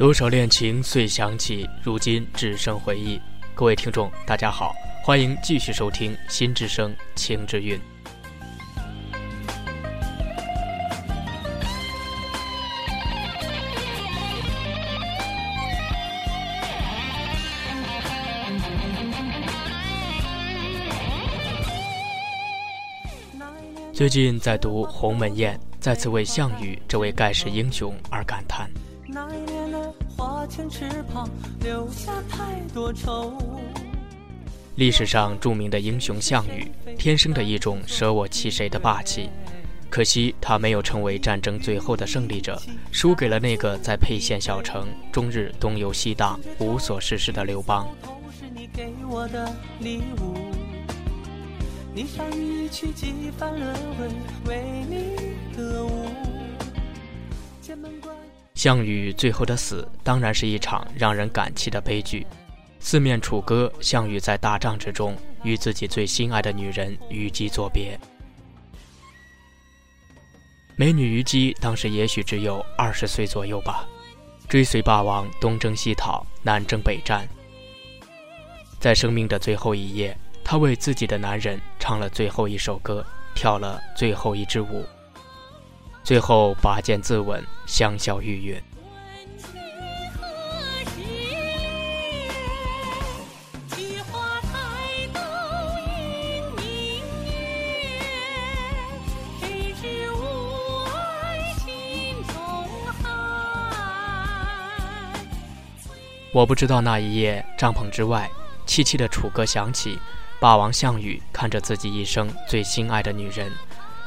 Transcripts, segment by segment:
多少恋情遂想起，如今只剩回忆。各位听众，大家好，欢迎继续收听《心之声·情之韵》。最近在读《鸿门宴》，再次为项羽这位盖世英雄而感叹。那一年的花前翅膀留下太多愁。历史上著名的英雄项羽，天生的一种舍我其谁的霸气。可惜他没有成为战争最后的胜利者，输给了那个在沛县小城终日东游西荡、无所事事的刘邦。你像一曲几番了为你歌舞。项羽最后的死，当然是一场让人感泣的悲剧。四面楚歌，项羽在大帐之中与自己最心爱的女人虞姬作别。美女虞姬当时也许只有二十岁左右吧，追随霸王东征西讨，南征北战，在生命的最后一夜。她为自己的男人唱了最后一首歌，跳了最后一支舞，最后拔剑自刎，香消玉殒。我不知道那一夜帐篷之外，凄凄的楚歌响起。霸王项羽看着自己一生最心爱的女人，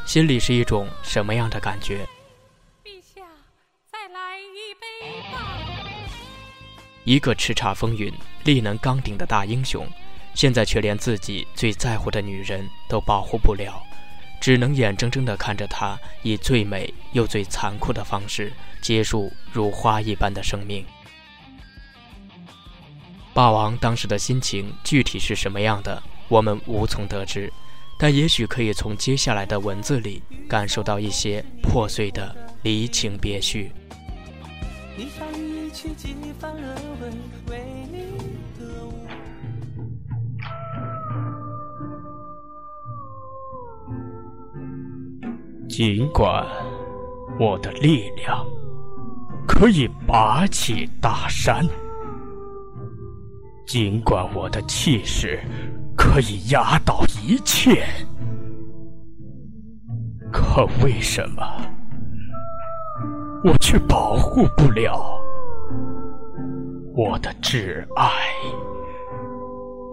心里是一种什么样的感觉？陛下，再来一杯吧。一个叱咤风云、力能刚鼎的大英雄，现在却连自己最在乎的女人都保护不了，只能眼睁睁地看着她以最美又最残酷的方式结束如花一般的生命。霸王当时的心情具体是什么样的？我们无从得知，但也许可以从接下来的文字里感受到一些破碎的离情别绪。尽管我的力量可以拔起大山，尽管我的气势。可以压倒一切，可为什么我却保护不了我的挚爱，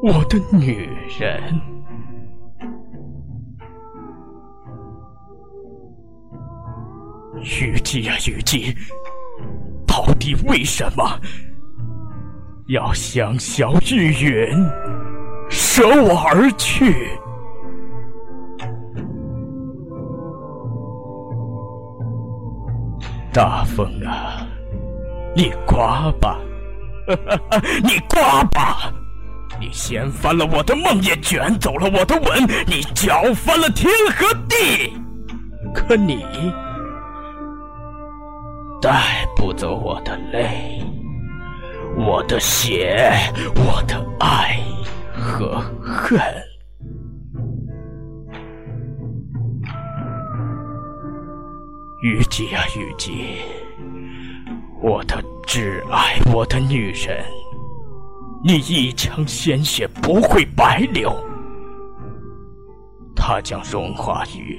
我的女人？虞姬呀，虞姬，到底为什么要香消玉殒？舍我而去，大风啊，你刮吧，你刮吧，你掀翻了我的梦，也卷走了我的吻，你搅翻了天和地，可你带不走我的泪，我的血，我的爱。和恨，虞姬啊，虞姬，我的挚爱，我的女人，你一腔鲜血不会白流，它将融化于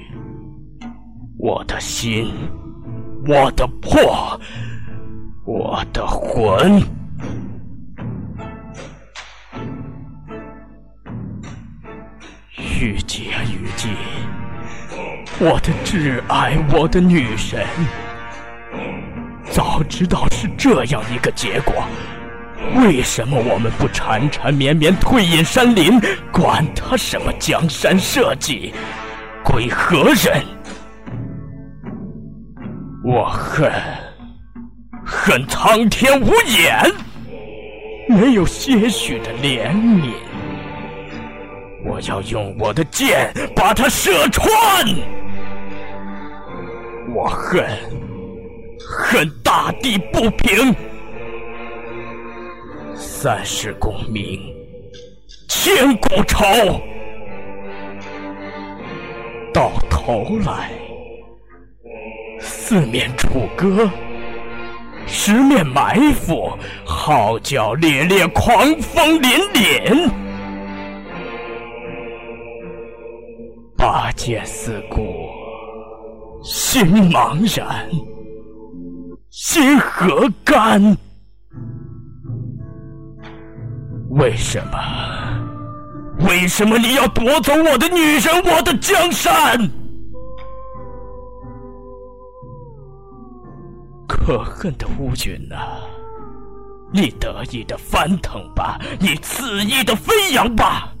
我的心，我的魄，我的魂。虞姬啊，虞姬，我的挚爱，我的女神，早知道是这样一个结果，为什么我们不缠缠绵绵退隐山林？管他什么江山社稷，归何人？我恨，恨苍天无眼，没有些许的怜悯。我要用我的剑把它射穿！我恨，恨大地不平，三世功名千古愁，到头来四面楚歌，十面埋伏，号角猎猎，狂风凛凛，见四顾，心茫然，心何干？为什么？为什么你要夺走我的女人，我的江山？可恨的乌云啊！你得意的翻腾吧，你恣意的飞扬吧，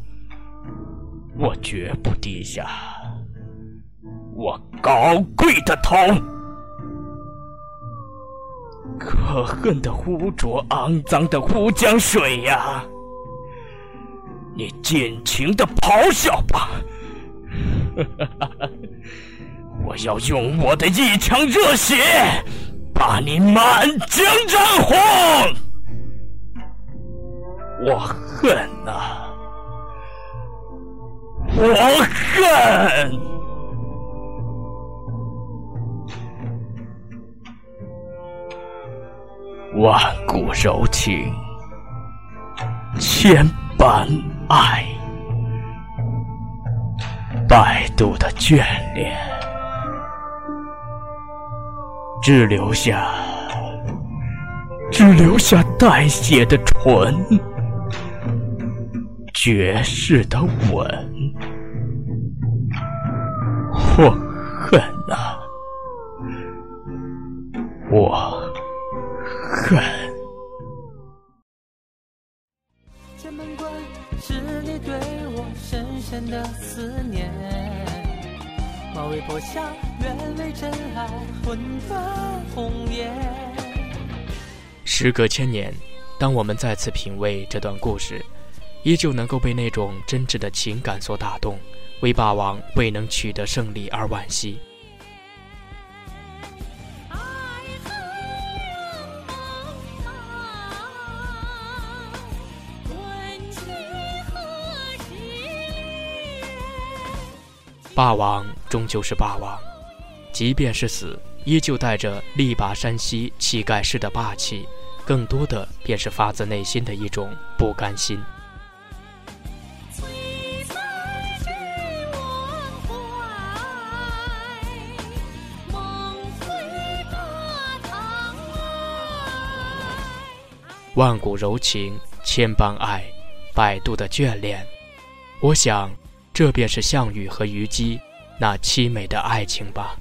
我绝不低下我高贵的头。可恨的污浊肮脏的乌江水呀！你尽情的咆哮吧！我要用我的一腔热血，把你满江染红！我恨啊！我恨！万古柔情，千般。爱，百度的眷恋，只留下，只留下带血的唇，绝世的吻。我恨啊，我软。千门关是你对我深深。的思念，马嵬坡下，愿为真爱魂断红颜。时隔千年，当我们再次品味这段故事，依旧能够被那种真挚的情感所打动，为霸王未能取得胜利而惋惜。霸王终究是霸王，即便是死，依旧带着力拔山兮气盖世的霸气，更多的便是发自内心的一种不甘心。万古柔情，千般爱，百度的眷恋，我想。这便是项羽和虞姬那凄美的爱情吧。